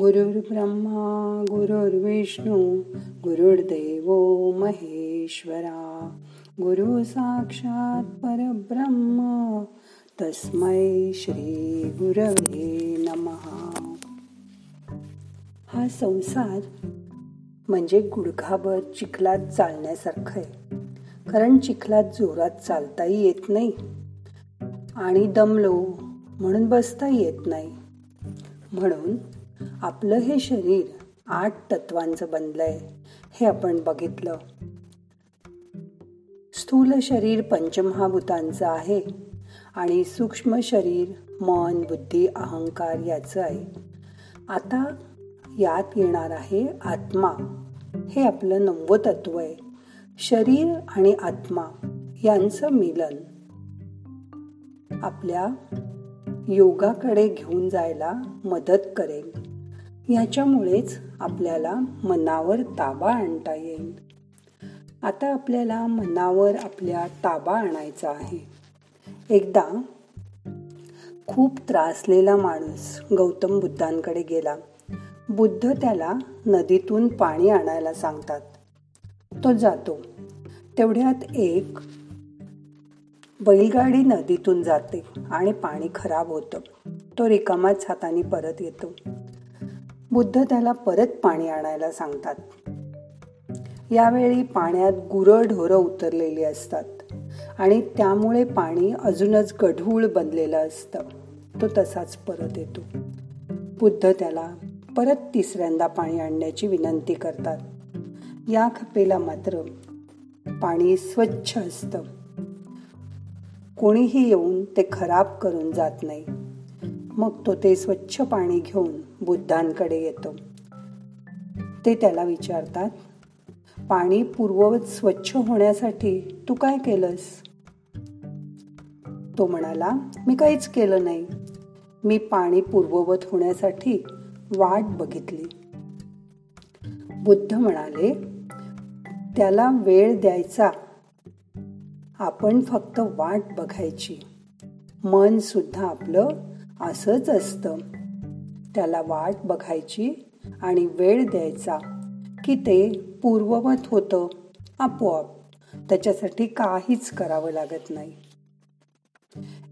गुरुर्ब्रह्मा गुरुर्विष्णू गुरुर्देव महेश्वरा। गुरु साक्षात परब्रह्म तस्मै श्री गुरवे नमहा हा संसार म्हणजे गुडघाभर चिखलात चालण्यासारखं आहे. कारण चिखलात जोरात चालताही येत नाही आणि दमलो म्हणून बसताही येत नाही. म्हणून आपलं हे शरीर आठ तत्वांचं बनलंय हे आपण बघितलं. स्थूल शरीर पंचमहाभूतांचं आहे आणि सूक्ष्म शरीर मन बुद्धी अहंकार याचं आहे. आता यात येणार आहे आत्मा. हे आपलं नववं तत्व आहे. शरीर आणि आत्मा यांचं मिलन. आपल्या योगाकडे घेऊन जायला मदत करेल. ह्याच्यामुळेच आपल्याला मनावर ताबा आणता येईल. आता आपल्याला मनावर आपल्या ताबा आणायचा आहे. एकदा खूप त्रासलेला माणूस गौतम बुद्धांकडे गेला. बुद्ध त्याला नदीतून पाणी आणायला सांगतात. तो जातो. तेवढ्यात एक बैलगाडी नदीतून जाते आणि पाणी खराब होतं. तो रिकामाच हाताने परत येतो. बुद्ध त्याला परत पाणी आणायला सांगतात. यावेळी पाण्यात गुरं ढोरं उतरलेली असतात आणि त्यामुळे पाणी अजूनच गढूळ बनलेलं असतं. तो तसाच परत येतो. बुद्ध त्याला परत तिसऱ्यांदा पाणी आणण्याची विनंती करतात. या खपेला मात्र पाणी स्वच्छ असतं. कोणीही येऊन ते खराब करून जात नाही. मग तो ते स्वच्छ पाणी घेऊन बुद्धांकडे येतो. ते त्याला विचारतात पाणी पूर्ववत स्वच्छ होण्यासाठी तू काय केलंस? तो म्हणाला मी काहीच केलं नाही. मी पाणी पूर्ववत होण्यासाठी वाट बघितली. बुद्ध म्हणाले त्याला वेळ द्यायचा. आपण फक्त वाट बघायची. मन सुद्धा आपलं असंच असतं. त्याला वाट बघायची आणि वेळ द्यायचा की ते पूर्ववत होतं आपोआप. त्याच्यासाठी काहीच करावं लागत नाही.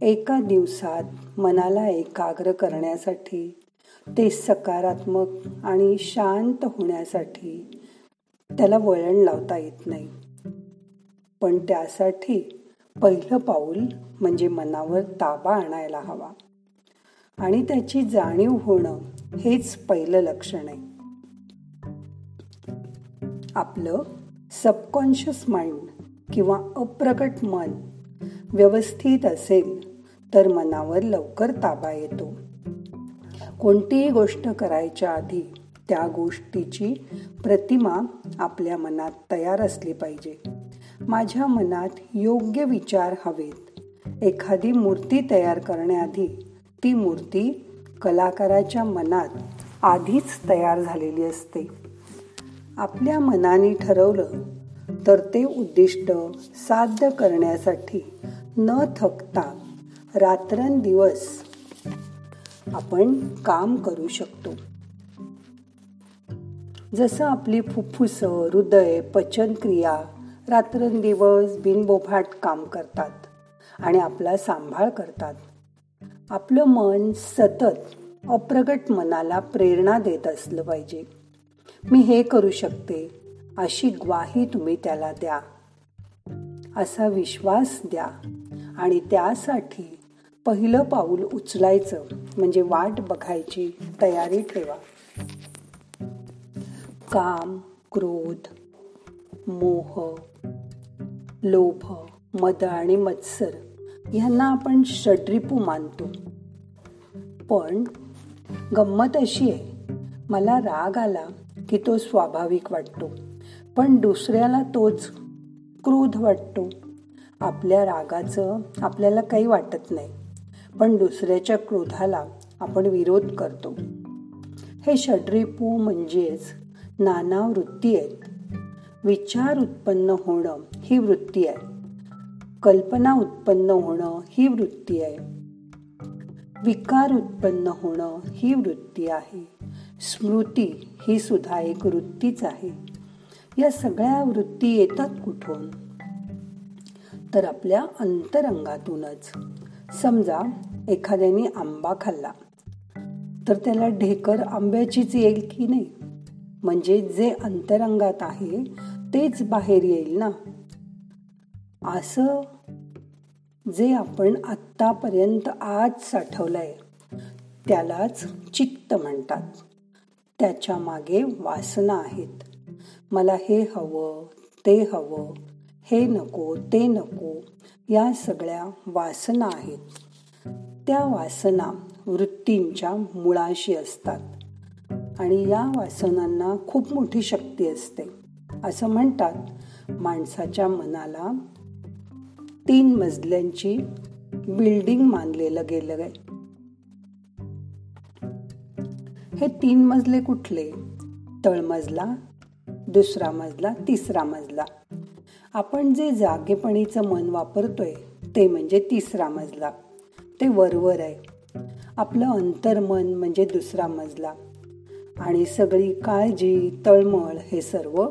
एका दिवसात मनाला एकाग्र करण्यासाठी ते सकारात्मक आणि शांत होण्यासाठी त्याला वळण लावता येत नाही. पण त्यासाठी पहिलं पाऊल म्हणजे मनावर ताबा आणायला हवा. आणि त्याची जाणीव होणं हेच पहिलं लक्षण आहे. आपलं सबकॉन्शियस माइंड किंवा अप्रकट मन व्यवस्थित असेल तर मनावर लवकर ताबा येतो. कोणतीही गोष्ट करायच्या आधी त्या गोष्टीची प्रतिमा आपल्या मनात तयार असली पाहिजे. माझ्या मनात योग्य विचार हवेत. एखादी मूर्ती तयार करण्याआधी ती मूर्ती कलाकाराच्या मनात आधीच तयार झालेली असते. आपल्या मनाने ठरवलं तर ते उद्दिष्ट साध्य करण्यासाठी न थकता रात्रंदिवस आपण काम करू शकतो. जसं आपली फुफ्फुस हृदय पचनक्रिया रात्रंदिवस बिनबोफाट काम करतात आणि आपला सांभाळ करतात. आपलं मन सतत अप्रगट मनाला प्रेरणा देत असलं पाहिजे. मी हे करू शकते अशी ग्वाही तुम्ही त्याला द्या. असा विश्वास द्या आणि त्यासाठी पहिलं पाऊल उचलायचं म्हणजे वाट बघायची तयारी ठेवा. काम क्रोध मोह लोभ मद आणि मत्सर ह्यांना आपण षड्रिपू मानतो. पण गंमत अशी आहे मला राग आला की तो स्वाभाविक वाटतो पण दुसऱ्याला तोच क्रोध वाटतो. आपल्या रागाचं आपल्याला काही वाटत नाही पण दुसऱ्याच्या क्रोधाला आपण विरोध करतो. हे षड्रिपू म्हणजेच नाना वृत्ती आहेत. विचार उत्पन्न होणं ही वृत्ती आहे. कल्पना उत्पन्न होणं ही वृत्ती आहे. विकार उत्पन्न होणं ही वृत्ती आहे. स्मृती ही सुद्धा एक वृत्तीच आहे. या सगळ्या वृत्ती येतात कुठून? तर आपल्या अंतरंगातूनच. समजा एखाद्याने आंबा खाल्ला तर त्याला ढेकर आंब्याचीच येईल की नाही? म्हणजे जे अंतरंगात आहे तेच बाहेर येईल ना? असं जे आपण आत्तापर्यंत आज साठवलंय त्यालाच चित्त म्हणतात. त्याच्यामागे वासना आहेत. मला हे हवं ते हवं हे नको ते नको या सगळ्या वासना आहेत. त्या वासना वृत्तींच्या मुळाशी असतात. आणि या वासनांना खूप मोठी शक्ती असते. असं म्हणतात माणसाच्या मनाला तीन मजल्यांची बिल्डिंग मानलेलं गेलं हे तीन मजले कुठले? तळमजला दुसरा मजला तिसरा मजला. आपण जे जागेपणीचं मन वापरतोय ते म्हणजे तिसरा मजला. ते वरवर आहे. आपलं अंतर्मन म्हणजे दुसरा मजला. आणि सगळी काळजी तळमळ हे सर्व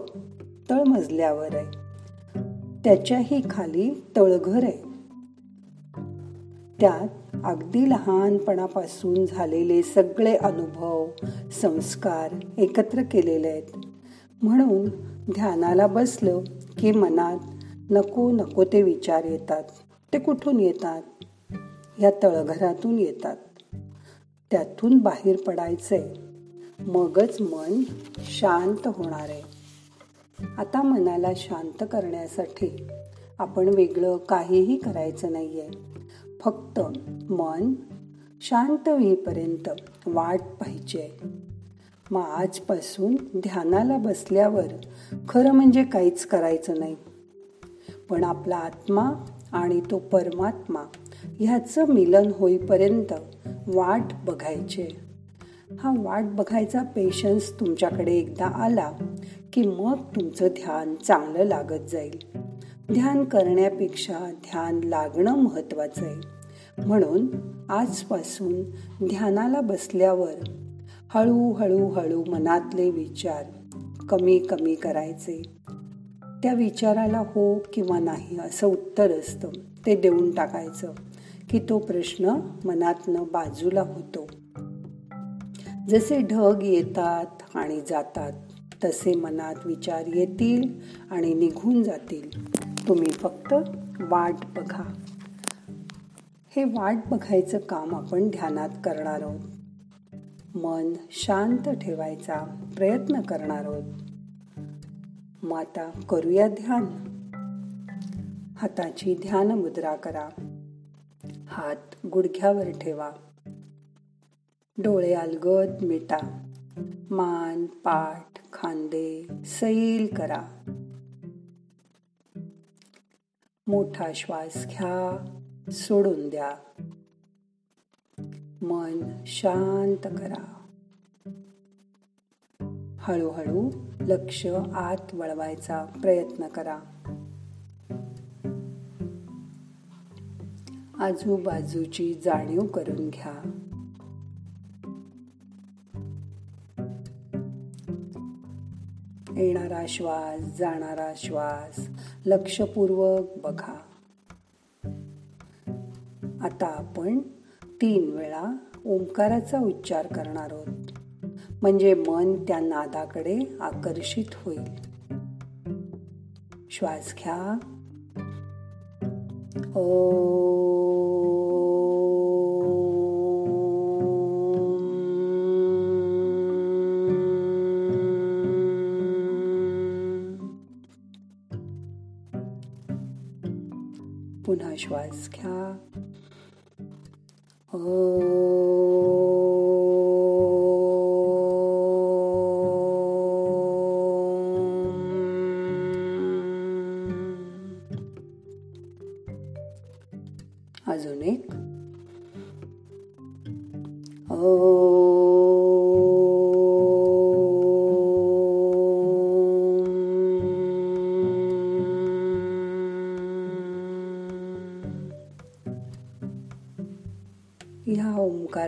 तळमजल्यावर आहे. त्याच्याही खाली तळघर आहे. त्यात अगदी लहानपणापासून झालेले सगळे अनुभव संस्कार एकत्र केलेले आहेत. म्हणून ध्यानाला बसलं की मनात नको नको ते विचार येतात. ते कुठून येतात? या तळघरातून येतात. त्यातून बाहेर पडायचंय. मगच मन शांत होणार आहे. आता मनाला शांत करण्यासाठी आपण वेगळं काहीही करायचं नाहीये. फक्त मन शांत होईपर्यंत वाट पाहिजे. मग आजपासून ध्यानाला बसल्यावर खरं म्हणजे काहीच करायचं नाही. पण आपला आत्मा आणि तो परमात्मा ह्याचं मिलन होईपर्यंत वाट बघायचे. हा वाट बघायचा पेशन्स तुमच्याकडे एकदा आला की मग तुमचं ध्यान चांगलं लागत जाईल. ध्यान करण्यापेक्षा ध्यान लागणं महत्वाचं आहे. म्हणून आजपासून ध्यानाला बसल्यावर हळूहळू हळू मनातले विचार कमी कमी करायचे. त्या विचाराला हो किंवा नाही असं उत्तर असतं. ते देऊन टाकायचं की तो प्रश्न मनातनं बाजूला होतो. जसे ढग येतात आणि जातात तसे मनात विचार येतील आणि निघून जातील. तुम्ही फक्त वाट बघा. हे वाट बघायचं काम आपण ध्यानात करणार आहोत. मन शांत ठेवायचा प्रयत्न करणार आहोत. मग आता करूया ध्यान. हाताची ध्यान मुद्रा करा. हात गुडघ्यावर ठेवा. डोळे अलगद मिटा. मान पाठ खांदे सैल करा. मोठा श्वास घ्या सोडून द्या. मन शांत करा. हळूहळू लक्ष आत वळवायचा प्रयत्न करा. आजूबाजूची जाणीव करून घ्या. येणारा श्वास जाणारा श्वास. लक्षपूर्वक बघा. आता आपण तीन वेळा ओंकाराचा उच्चार करणार आहोत. म्हणजे मन त्या नादाकडे आकर्षित होईल. श्वास घ्या. ओ. पुन्हा श्वास घ्या. अजून एक. ओ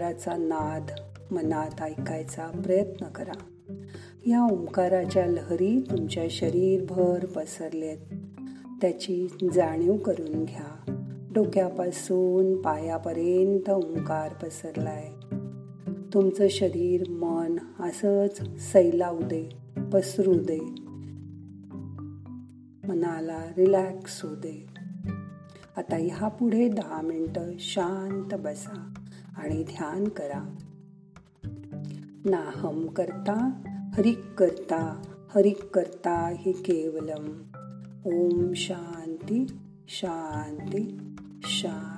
ओंकाराचा नाद मनात ऐकायचा प्रयत्न करा. या ओंकाराच्या लहरी तुमच्या शरीरभर पसरलेत. त्याची जाणीव करून घ्या. डोक्यापासून पायापर्यंत ओंकार पसरलाय. तुमचं शरीर मन असंच सैलावू दे पसरू दे. मनाला रिलॅक्स होऊ दे. आता ह्या पुढे दहा मिनटं शांत बसा. आणि ध्यान करा. नाहम करता हरिक करता हरिक करता हि केवलम. ओम शांती शांती शांती.